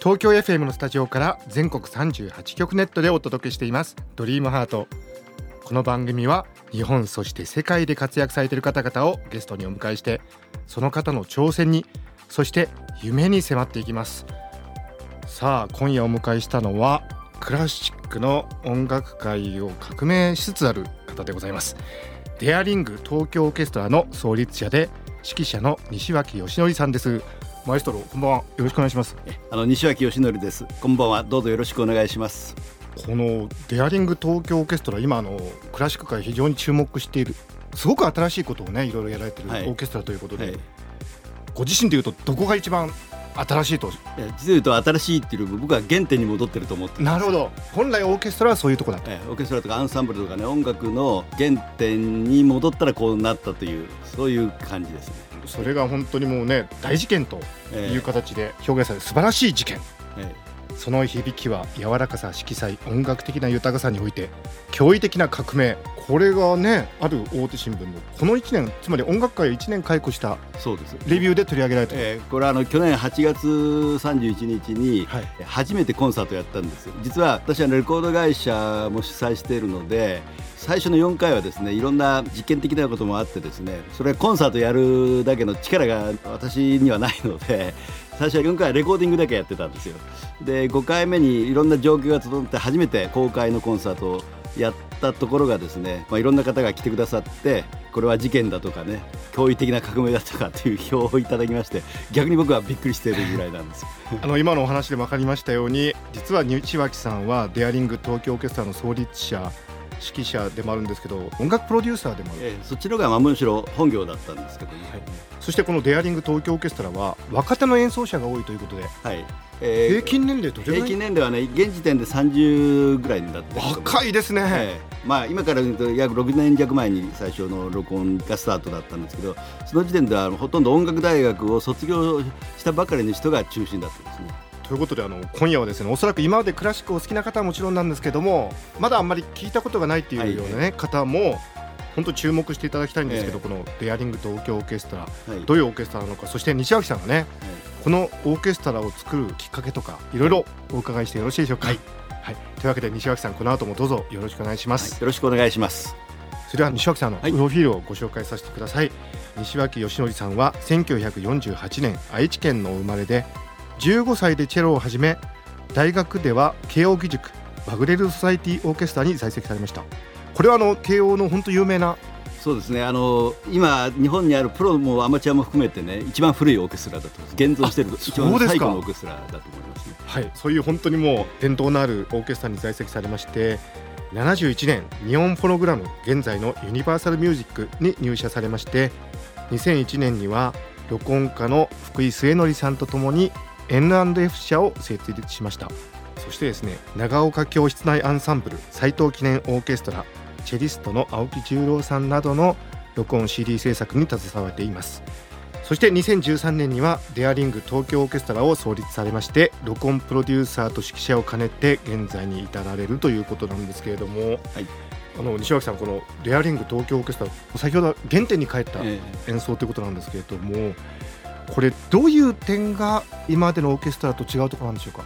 東京 FM のスタジオから全国38局ネットでお届けしています。ドリームハート。この番組は日本そして世界で活躍されている方々をゲストにお迎えしてその方の挑戦にそして夢に迫っていきます。さあ今夜お迎えしたのはクラシックの音楽界を革命しつつある方でございます。デアリング東京オーケストラの創立者で指揮者の西脇義則さんです。マエストロこんばんはよろしくお願いしますあの西脇義則です。こんばんは。どうぞよろしくお願いします。このデアリング東京オーケストラ今あのクラシック界非常に注目しているすごく新しいことをねいろいろやられてるオはいーケストラということで、はい。ご自身でいうとどこが一番新しいと？実を言うと新しいっていう僕は原点に戻ってると思ってなるほど本来オーケストラはそういうとこだとええオーケストラとかアンサンブルとかね音楽の原点に戻ったらこうなったというそういう感じですね。それが本当にもうね大事件とええいう形で表現される素晴らしい事件。えその響きは柔らかさ色彩音楽的な豊かさにおいて驚異的な革命。これがねある大手新聞のこの1年つまり音楽界を1年解雇したえそうです。レビューで取り上げられてる、ええこれはあの去年8月31日にはい。初めてコンサートやったんですよ。実は私はレコード会社も主催しているので最初の4回はですねいろんな実験的なこともあってですねそれコンサートやるだけの力が私にはないので 最初は4回はレコーディングだけやってたんですよ。で5回目にいろんな状況が整って初めて公開のコンサートをやったところがですね、まあ、いろんな方が来てくださってこれは事件だとかね驚異的な革命だとかっていう票をいただきまして逆に僕はびっくりしているぐらいなんです あの今のお話で分かりましたように実は西脇さんはデアリング東京オーケストラの創立者指揮者でもあるんですけど音楽プロデューサーでもある、ええそっちの方がまあむしろ本業だったんですけどね。そしてこのデアリング東京オーケストラは若手の演奏者が多いということで。はい。えー平均年齢どれぐ平均年齢はね現時点で30ぐらいになって若いですね、ええ。まあ今から言うと約6年弱前に最初の録音がスタートだったんですけどその時点ではほとんど音楽大学を卒業したばかりの人が中心だったんですね。ということであの今夜はですねおそらく今までクラシックをお好きな方はもちろんなんですけどもまだあんまり聞いたことがないっていうようなね、方も本当注目していただきたいんですけど、えこのデアリング東京オーケストラはい。どういうオーケストラなのかそして西脇さんがねこのオーケストラを作るきっかけとかいろいろお伺いしてよろしいでしょうか？はい。はい。というわけで西脇さんこの後もどうぞよろしくお願いします。はい。よろしくお願いします。それでは西脇さんのプはい。ロフィールをご紹介させてください、西脇義則さんは1948年愛知県のお生まれで15歳でチェロを始め大学では慶応義塾バグレルソサイティオーケストラに在籍されました。これはあの慶応の本当有名な？そうですね。あの今日本にあるプロもアマチュアも含めてね一番古いオーケストラだと現存しているあ一番最古のオーケストラだと思います。ね。はい、そういう本当にもう伝統のあるオーケストラに在籍されまして71年日本フォノグラム現在のユニバーサルミュージックに入社されまして2001年には録音家の福井末則さんとともに N&F 社を設立しました。そしてですね長岡教室内アンサンブル斎藤記念オーケストラチェリストの青木十郎さんなどの録音 CD 制作に携わっています。そして2013年にはデアリング東京オーケストラを創立されまして録音プロデューサーと指揮者を兼ねて現在に至られるということなんですけれども、はい。あの西脇さんこのデアリング東京オーケストラ先ほどは原点に帰ったえ。演奏ということなんですけれどもこれどういう点が今までのオーケストラと違うところなんでしょうか？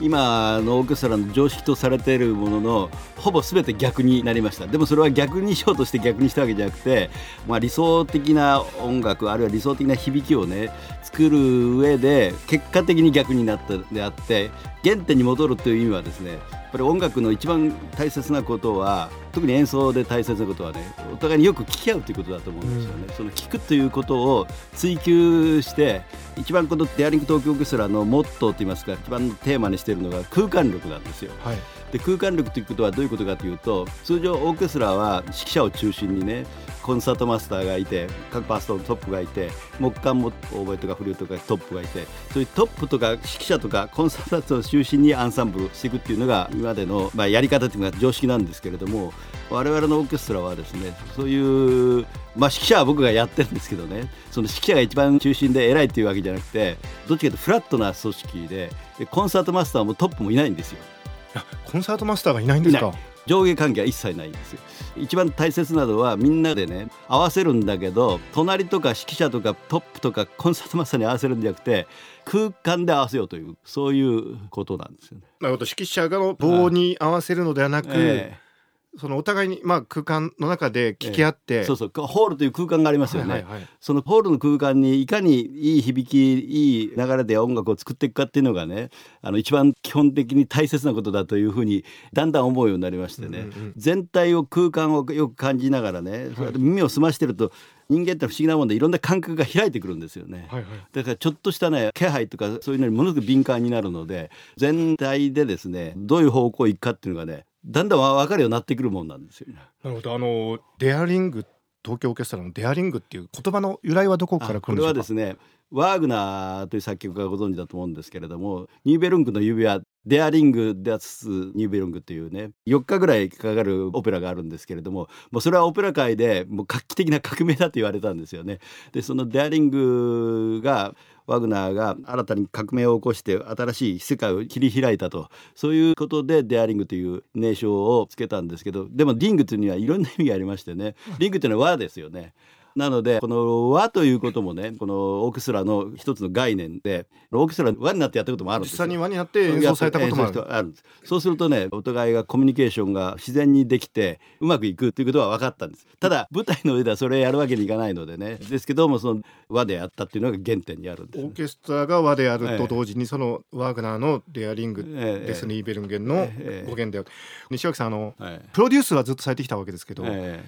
今のオーケストラの常識とされているもののほぼ全て逆になりました。でもそれは逆にしようとして逆にしたわけじゃなくて、まあ、理想的な音楽あるいは理想的な響きをね作る上で結果的に逆になったであって原点に戻るという意味はですねやっぱり音楽の一番大切なことは特に演奏で大切なことはねお互いによく聞き合うということだと思うんですよね、その聞くということを追求して一番このデアリング東京オーケストラのモットーといいますか一番のテーマにしているのが空間力なんですよ。はい。で空間力ということはどういうことかというと通常オーケストラは指揮者を中心にねコンサートマスターがいて各パーストのトップがいて木管もオーボエとかフルートとかトップがいてそういうトップとか指揮者とかコンサートを中心にアンサンブルしていくっていうのが今までの、まあ、やり方というのが常識なんですけれども我々のオーケストラはですねそういうまあ、指揮者は僕がやってるんですけどねその指揮者が一番中心で偉いっていうわけじゃなくてどっちかというとフラットな組織でコンサートマスターもトップもいないんですよ。コンサートマスターがいないんですか？上下関係は一切ないんです。よ一番大切なのはみんなでね合わせるんだけど隣とか指揮者とかトップとかコンサートマスターに合わせるんじゃなくて空間で合わせようというそういうことなんですよね。なるほど。指揮者が棒に合わせるのではなく、ええそのお互いに、まあ、空間の中で聞き合って、そうそう。ホールという空間がありますよね、はいはいはい。そのホールの空間にいかにいい響きいい流れで音楽を作っていくかっていうのがねあの一番基本的に大切なことだというふうにだんだん思うようになりましてね、うんうんうん。全体を空間をよく感じながらね、それで耳を澄ましてると人間って不思議なもんでいろんな感覚が開いてくるんですよね。はいはい。だからちょっとしたね気配とかそういうのにものすごく敏感になるので全体でですねどういう方向行くかっていうのがねだんだん分かるようになってくるもんなんですよね。なるほどあのデアリング東京オーケストラのデアリングっていう言葉の由来はどこからあこれ来るんでしょうか？はですねワーグナーという作曲家がご存知だと思うんですけれどもニューベルングの指輪デアリング・ダツ・ニューベルングというね4日ぐらいかかるオペラがあるんですけれどももうそれはオペラ界でもう画期的な革命だと言われたんですよね。でそのデアリングがワグナーが新たに革命を起こして新しい世界を切り開いたとそういうことでデアリングという名称をつけたんですけどでもリングというにはいろんな意味がありましてねリングというのは和ですよね。なのでこの和ということもねこのオーケストラの一つの概念でオーケストラ和になってやったこともあるんですよ。実際に輪になって演奏されたこともある。んですそうするとねお互いがコミュニケーションが自然にできてうまくいくということは分かったんです。ただ舞台の上ではそれやるわけにいかないのでね。ですけどもその和でやったっていうのが原点にあるんですオーケストラが和であると同時にそのワーグナーのデアリングええ。デスニーベルンゲンのええ。語源である。西脇さんあのはいプロデュースはずっとされてきたわけですけど、え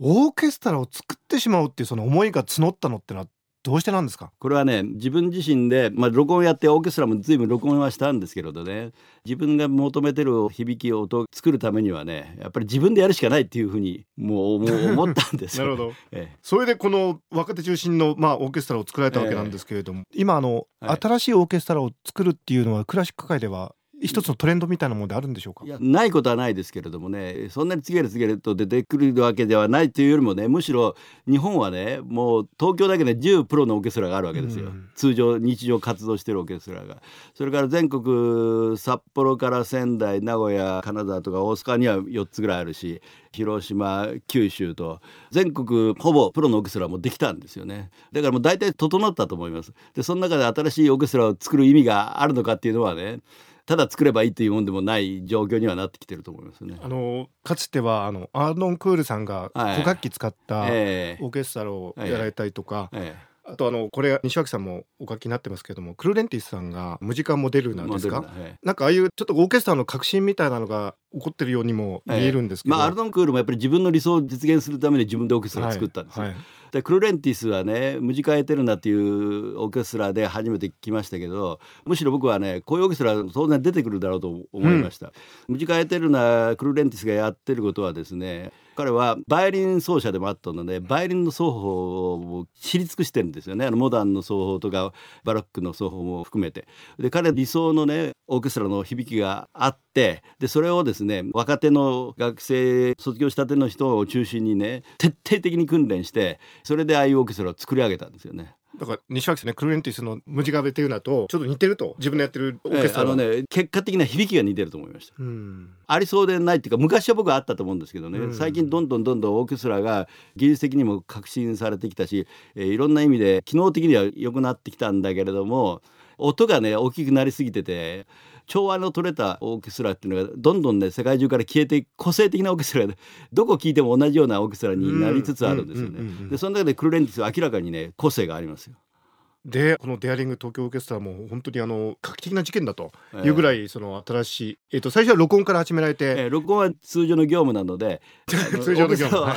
オーケストラを作ってしまうっていうその思いが募ったのってのはどうしてなんですか？これはね自分自身で、まあ、録音やってオーケストラも随分録音はしたんですけれどね。自分が求めてる響き音を作るためにはねやっぱり自分でやるしかないっていうふうにもうもう思ったんです。よ。なるほど。ええ。それでこの若手中心の、まあ、オーケストラを作られたわけなんですけれども、今あの、はい。新しいオーケストラを作るっていうのはクラシック界では一つのトレンドみたいなものであるんでしょうか？いやないことはないですけれどもねそんなに次から次へと出てくるわけではないというよりもねむしろ日本はねもう東京だけで10プロのオーケストラがあるわけですよ、うん。通常日常活動してるオーケストラが。それから全国札幌から仙台名古屋金沢とか大阪には4つぐらいあるし広島九州と全国ほぼプロのオーケストラもできたんですよね。だからもう大体整ったと思います。でその中で新しいオーケストラを作る意味があるのかっていうのはねただ作ればいいというもんでもない状況にはなってきてると思いますね。あのかつてはあのアーノン・クールさんがはい。古楽器使ったええ。オーケストラをやられたりとか、えあとあのこれ西脇さんもお書きになってますけどもクルレンティスさんがムジカモデルんですか？モデルナええ。なんかああいうちょっとオーケストラの革新みたいなのが起こってるようにも見えるんですけど、まあ、アルドンクールもやっぱり自分の理想を実現するために自分でオーケストラを作ったんですよ。はい。はいでクルレンティスはねムジカエテルナっていうオーケストラで初めて来ましたけどむしろ僕はねこういうオーケストラ当然出てくるだろうと思いました、ムジカエテルナクルレンティスがやってることはですね彼はバイオリン奏者でもあったのでバイオリンの奏法を知り尽くしてるんですよね。あのモダンの奏法とかバロックの奏法も含めて。で彼理想のねオーケストラの響きがあってでそれをですね若手の学生卒業したての人を中心にね徹底的に訓練してそれでああいうオーケストラを作り上げたんですよね。だから西脇さんねクルレンティスのムジカベっていうのとちょっと似てると自分のやってるオーケストラはええあのね結果的な響きが似てると思いました。うんありそうでないっていうか昔は僕はあったと思うんですけどね、うん最近どんどんどんどんオーケストラが技術的にも革新されてきたし、えーいろんな意味で機能的には良くなってきたんだけれども音がね大きくなりすぎてて調和の取れたオーケストラっていうのがどんどんね世界中から消えて個性的なオーケストラでどこ聴いても同じようなオーケストラになりつつあるんですよね。でその中でクルレンティスは明らかにね個性がありますよ。でこのデアリング東京オーケストラも本当にあの画期的な事件だというぐらいその新しい、えっと最初は録音から始められて、えー録音は通常の業務なので 通常の業務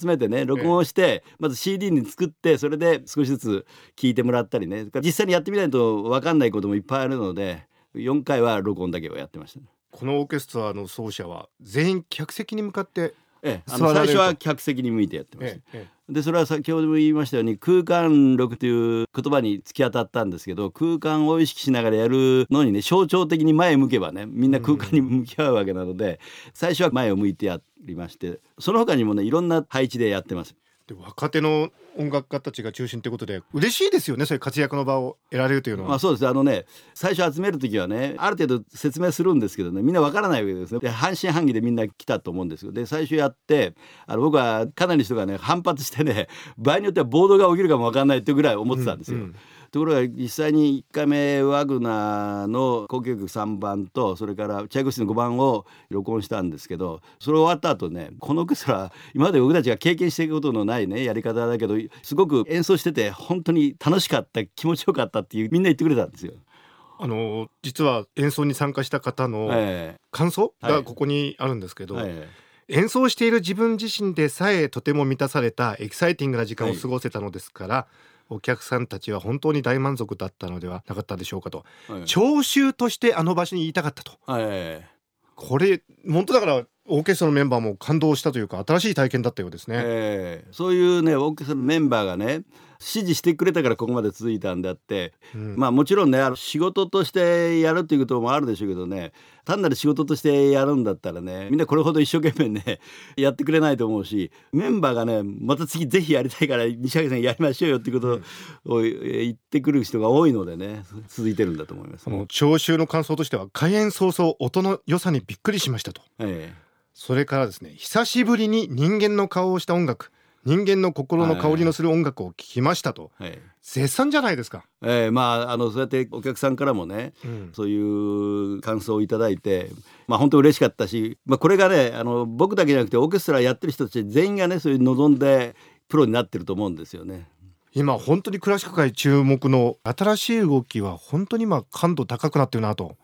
集めてね録音をして、まず CD に作ってそれで少しずつ聞いてもらったりね。実際にやってみないと分かんないこともいっぱいあるので4回は録音だけをやってましたね。このオーケストラの奏者は全員客席に向かってええ、あの最座られると初は客席に向いてやってました、えええでそれは先ほども言いましたように空間力という言葉に突き当たったんですけど空間を意識しながらやるのにね象徴的に前向けばねみんな空間に向き合うわけなので、最初は前を向いてやりましてその他にもねいろんな配置でやってます。で若手の音楽家たちが中心ということで嬉しいですよねそういう活躍の場を得られるというのは、まあそうです。あのね最初集める時はねある程度説明するんですけどねみんなわからないわけですねで半信半疑でみんな来たと思うんですよ。で最初やってあの僕はかなりの人がね反発してね場合によっては暴動が起きるかもわかんないっていうぐらい思ってたんですよ、うんうんところが実際に1回目ワグナーの交響曲3番とそれからチャイコフスキーの5番を録音したんですけどそれ終わった後ねこのオーケストラ今まで僕たちが経験していくことのないねやり方だけどすごく演奏してて本当に楽しかった気持ちよかったっていうみんな言ってくれたんですよ。あの実は演奏に参加した方のえ感想はいがここにあるんですけど、ええ演奏している自分自身でさえとても満たされたエキサイティングな時間を過ごせたのですから、お客さんたちは本当に大満足だったのではなかったでしょうかと。えはい。聴衆としてあの場所に言いたかったと。はいこれ本当だからオーケストラのメンバーも感動したというか新しい体験だったようですね、ええ。そういうねオーケストラのメンバーがね支持してくれたからここまで続いたんであってうん。まあもちろんねあの仕事としてやるっていうこともあるでしょうけどね単なる仕事としてやるんだったらねみんなこれほど一生懸命ね やってくれないと思うしメンバーがねまた次ぜひやりたいから西垣さんやりましょうよっていうことを言ってくる人が多いのでね続いてるんだと思います。その聴衆の感想としては開演早々音の良さにびっくりしましたと。え。それからですね久しぶりに人間の顔をした音楽人間の心の香りのする音楽を聴きましたと。ええ絶賛じゃないですか、ええまああのそうやってお客さんからもねうん。そういう感想をいただいて、まあ本当嬉しかったし、まあこれがね、あの僕だけじゃなくてオーケストラやってる人たち全員がね、そういう望んでプロになってると思うんですよね。今本当にクラシック界注目の新しい動きは本当に今感度高くなってるなと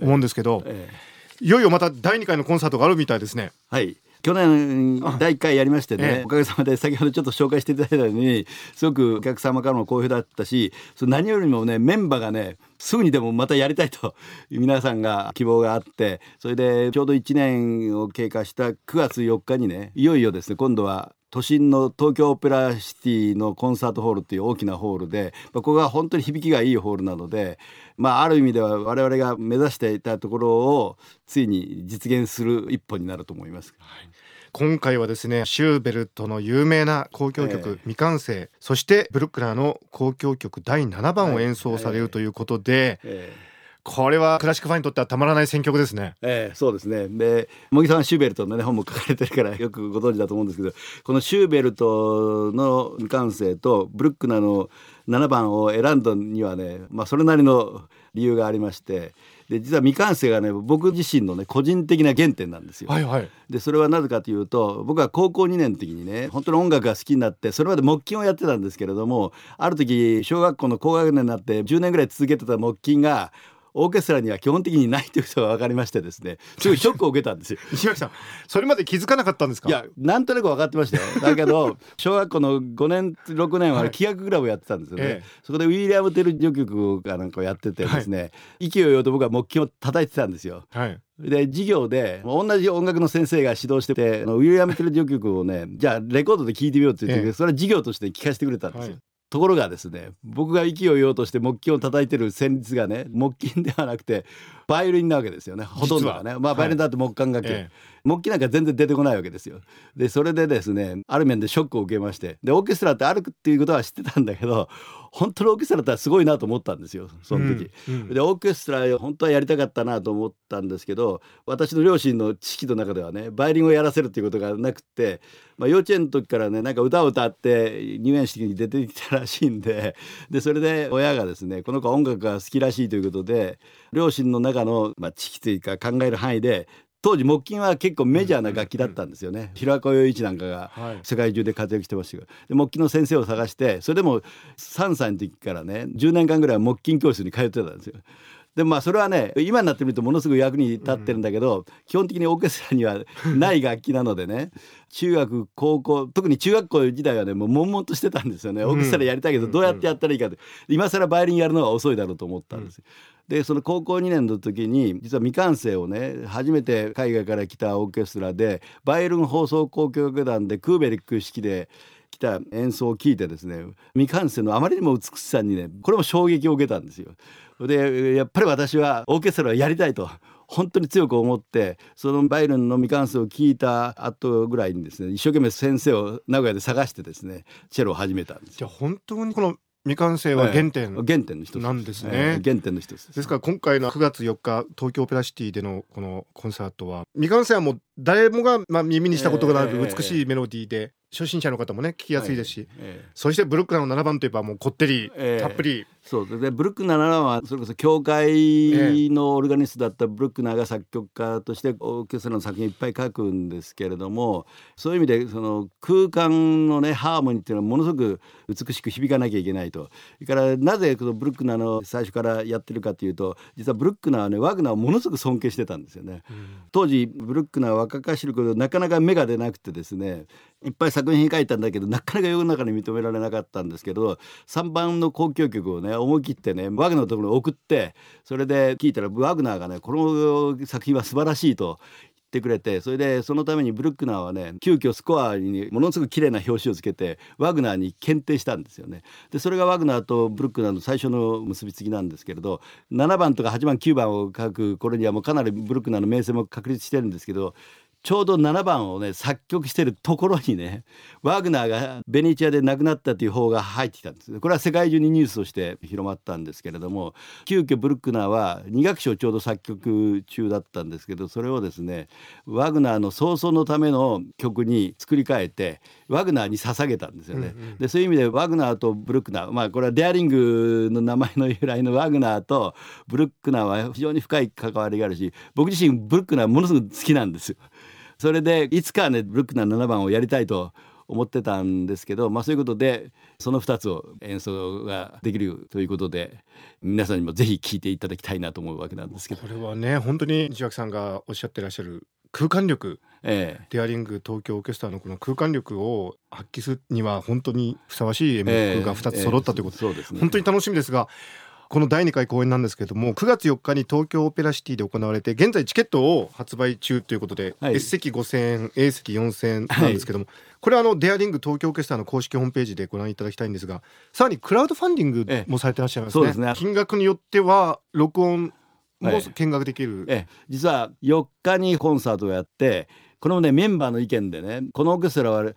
思うんですけど、ええ。いよいよまた第2回のコンサートがあるみたいですね。はい。去年第1回やりましてね、ええ。おかげさまで先ほどちょっと紹介していただいたようにすごくお客様からも好評だったしその何よりもねメンバーがねすぐにでもまたやりたいと皆さんが希望があってそれでちょうど1年を経過した9月4日にねいよいよですね今度は都心の東京オペラシティのコンサートホールっていう大きなホールでまあここが本当に響きがいいホールなので、まあ、ある意味では我々が目指していたところをついに実現する一歩になると思います。今回はですねシューベルトの有名な交響曲、ええ未完成そしてブルックナーの交響曲第7番を演奏されるということで、ええ。これはクラシックファンにとってはたまらない選曲ですね。ええそうですね。で茂木さんはシューベルトの、ね、本も書かれてるからよくご存知だと思うんですけどこのシューベルトの未完成とブルックナーの7番を選んだにはね、まあ、それなりの理由がありましてで実は未完成がね僕自身のね個人的な原点なんですよ。はいはいでそれはなぜかというと僕は高校2年の時にね本当に音楽が好きになってそれまで木琴をやってたんですけれどもある時小学校の高学年になって10年ぐらい続けてた木琴がオーケストラには基本的にないということが分かりましてですね。すごいショックを受けたんですよ。石垣さんそれまで気づかなかったんですか？いやなんとなく分かってましたよだけど小学校の5年6年は器楽クラブをやってたんですよね、ええ。そこでウィリアム・テル序曲がなんかをやっててですね、勢いよいと僕は木琴を叩いてたんですよ。はい。で授業で同じ音楽の先生が指導しててウィリアム・テル序曲をねじゃあレコードで聴いてみようって言って、ええ。それは授業として聴かせてくれたんですよ。はいところがですね僕が勢いようとして木琴を叩いてる旋律がね木琴ではなくてバイオリンなわけですよね。ほとんどがね。まあバイオリンだって木管楽器、え木琴なんか全然出てこないわけですよ。でそれでですねある面でショックを受けまして。でオーケストラってあるっていうことは知ってたんだけど本当のオーケストラってすごいなと思ったんですよその時。うんうんでオーケストラ本当はやりたかったなと思ったんですけど私の両親の知識の中ではねバイオリンをやらせるっていうことがなくって、まあ、幼稚園の時からねなんか歌を歌って入園式に出てきたらしいんででそれで親がですねこの子は音楽が好きらしいということで両親の中の、まあ、知識というか考える範囲で当時木琴は結構メジャーな楽器だったんですよね。平子陽一なんかがはい世界中で活躍してましたけどで木琴の先生を探してそれでも3歳の時からね10年間ぐらい木琴教室に通ってたんですよ。でもまあそれはね今になってみるとものすごい役に立ってるんだけど、うん、基本的にオーケストラにはない楽器なのでね中学高校特に中学校時代はねもう悶々としてたんですよね、オーケストラやりたいけどどうやってやったらいいかって、今更バイオリンやるのは遅いだろうと思ったんです。でその高校2年の時に実は未完成をね初めて海外から来たオーケストラでバイエルン放送交響楽団でクーベリック式で来た演奏を聞いてですね未完成のあまりにも美しさにねこれも衝撃を受けたんですよ。でやっぱり私はオーケストラをやりたいと本当に強く思ってそのバイエルンの未完成を聞いた後ぐらいにですね一生懸命先生を名古屋で探してですねチェロを始めたんですじゃあ本当にこの未完成は原点、原点の一つなんですね、原点の一つです。から今回の9月4日東京オペラシティでのこのコンサートは未完成はもう誰もがまあ耳にしたことがある美しいメロディーで初心者の方もね聞きやすいですし、えそしてブルックナーの7番といえばもうこってり、え。たっぷりそう。でブルックナー7番はそれこそ教会のオルガニストだったブルックナーが作曲家としてオーケストラの作品いっぱい書くんですけれどもそういう意味でその空間のねハーモニーっていうのはものすごく美しく響かなきゃいけないと。それからなぜこのブルックナーの最初からやってるかというと実はブルックナーはねワグナーをものすごく尊敬してたんですよね。うん、当時ブルックナーは若かしることなかなか芽が出なくてですねいっぱい作品書いたんだけどなかなか世の中に認められなかったんですけど3番の交響曲をね思い切ってねワグナーのところに送ってそれで聞いたらワグナーがねこの作品は素晴らしいと言ってくれてそれでそのためにブルックナーはね急遽スコアにものすごく綺麗な表紙をつけてワグナーに検定したんですよね。でそれがワグナーとブルックナーの最初の結びつきなんですけれど7番とか8番9番を書く頃にはもうかなりブルックナーの名声も確立してるんですけどちょうど7番をね作曲してるところにねワグナーがベネチアで亡くなったという方が入ってきたんですこれは世界中にニュースとして広まったんですけれども急遽ブルックナーは2楽章ちょうど作曲中だったんですけどそれをですねワグナーの早々のための曲に作り変えてワグナーに捧げたんですよね。うんうん、でそういう意味でワグナーとブルックナーまあこれはデアリングの名前の由来のワグナーとブルックナーは非常に深い関わりがあるし僕自身ブルックナーものすごく好きなんですよ。それでいつかねブルックナー7番をやりたいと思ってたんですけど、まあ、そういうことでその2つを演奏ができるということで皆さんにもぜひ聴いていただきたいなと思うわけなんですけど。これはね本当に西脇さんがおっしゃってらっしゃる空間力、ええ、デアリング東京オーケストラのこの空間力を発揮するには本当にふさわしい演目が2つ揃ったということ、えええ、そうですね、本当に楽しみですがこの第2回公演なんですけれども9月4日に東京オペラシティで行われて現在チケットを発売中ということで、はい、S 席5000円 A 席4000円なんですけども、はい、これはあのデアリング東京オーケストラの公式ホームページでご覧いただきたいんですがさらにクラウドファンディングもされてらっしゃいますね。ね。金額によっては録音も見学できる、ええ、実は4日にコンサートをやってこのねメンバーの意見でねこのオーケストラは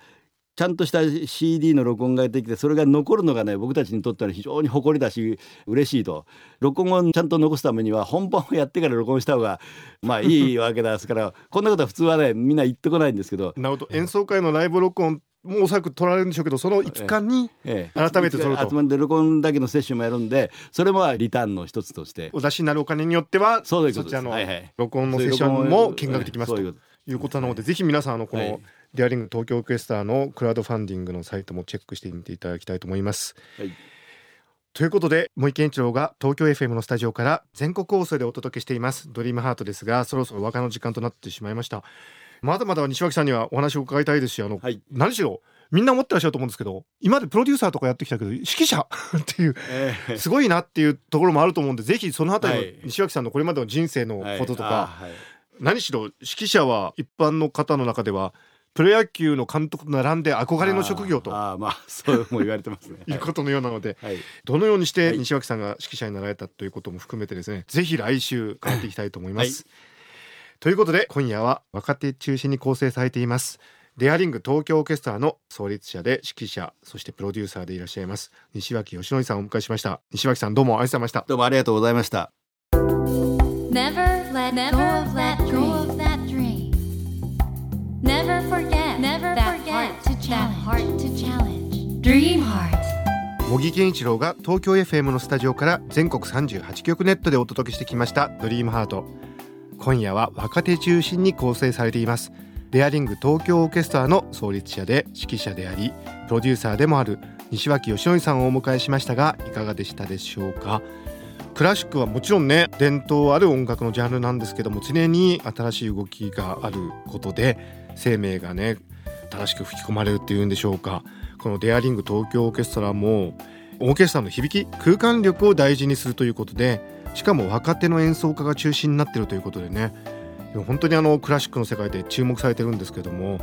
ちゃんとした CD の録音ができてそれが残るのがね僕たちにとっては非常に誇りだし嬉しいと。録音をちゃんと残すためには本番をやってから録音した方がまあいいわけですからこん。なことは普通はねみん。な言ってこないんですけどなるほど。演奏会のライブ録音もうおそらく取られるんでしょうけどその5日に改めて取ると、集まって録音だけのセッションもやるんでそれもリターンの一つとして。お出しになるお金によってはそちらの録音のセッションも見学できますと。いうことなのでぜひ皆さんあのこのデアリング東京オーケストラのクラウドファンディングのサイトもチェックしてみていただきたいと思います。はい。ということで森健一郎が東京 FM のスタジオから全国放送でお届けしています。ドリームハートですがそろそろお別れの時間となってしまいました。まだまだ西脇さんにはお話を伺いたいですしあの、はい、何しろみんな思ってらっしゃると思うんですけど今までプロデューサーとかやってきたけど指揮者 っていう、えー、すごいなっていうところもあると思うんでぜひそのあたりの西脇さんのこれまでの人生のこととか、はい。はい、何しろ指揮者は一般の方の中ではプロ野球の監督と並んで憧れの職業と。あまあそうも言われてますね。いうことのようなので、はい、どのようにして西脇さんが指揮者になられたということも含めてですねぜひ来週伺っていきたいと思います。はい、ということで今夜は若手中心に構成されています。デアリング東京オーケストラの創立者で指揮者そしてプロデューサーでいらっしゃいます西脇義則さんをお迎えしました。西脇さんどうもありがとうございました。どうもありがとうございました Never forget Never forget that heart to challenge. Dream Heart. 茂木健一郎が東京 FM のスタジオから全国38局ネットでお届けしてきました「ドリームハート今夜は若手中心に構成されています。デアリング東京オーケストラの創立者で指揮者でありプロデューサーでもある西脇義則さんをお迎えしましたがいかがでしたでしょうか？クラシックはもちろんね伝統ある音楽のジャンルなんですけども常に新しい動きがあることで生命がね正しく吹き込まれるっていうんでしょうか。このデアリング東京オーケストラもオーケストラの響き空間力を大事にするということでしかも若手の演奏家が中心になってるということでね。本当にあのクラシックの世界で注目されてるんですけども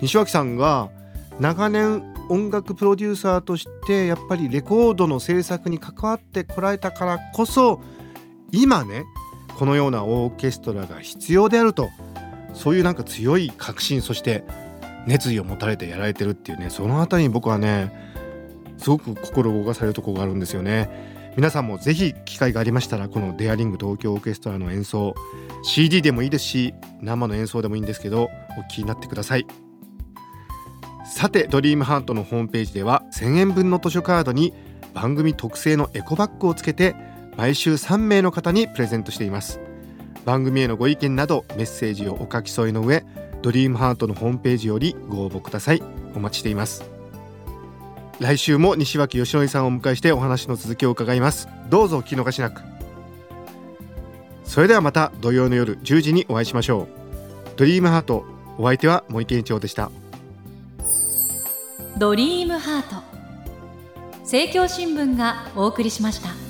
西脇さんが長年音楽プロデューサーとしてやっぱりレコードの制作に関わってこられたからこそ今ねこのようなオーケストラが必要であるとそういうなんか強い確信そして熱意を持たれてやられてるっていうねその辺りに僕はねすごく心動かされるとこがあるんですよね。皆さんもぜひ機会がありましたらこのデアリング東京オーケストラの演奏 CD でもいいですし生の演奏でもいいんですけどお聴きになってください。さてドリームハートのホームページでは1000円分の図書カードに番組特製のエコバッグをつけて毎週3名の方にプレゼントしています。番組へのご意見などメッセージをお書き添えの上ドリームハートのホームページよりご応募ください。お待ちしています。来週も西脇義則さんをお迎えしてお話の続きを伺います。どうぞお聞き逃しなく。それではまた土曜の夜10時にお会いしましょう。ドリームハートお相手は森健一郎でした。ドリームハート。政教新聞がお送りしました。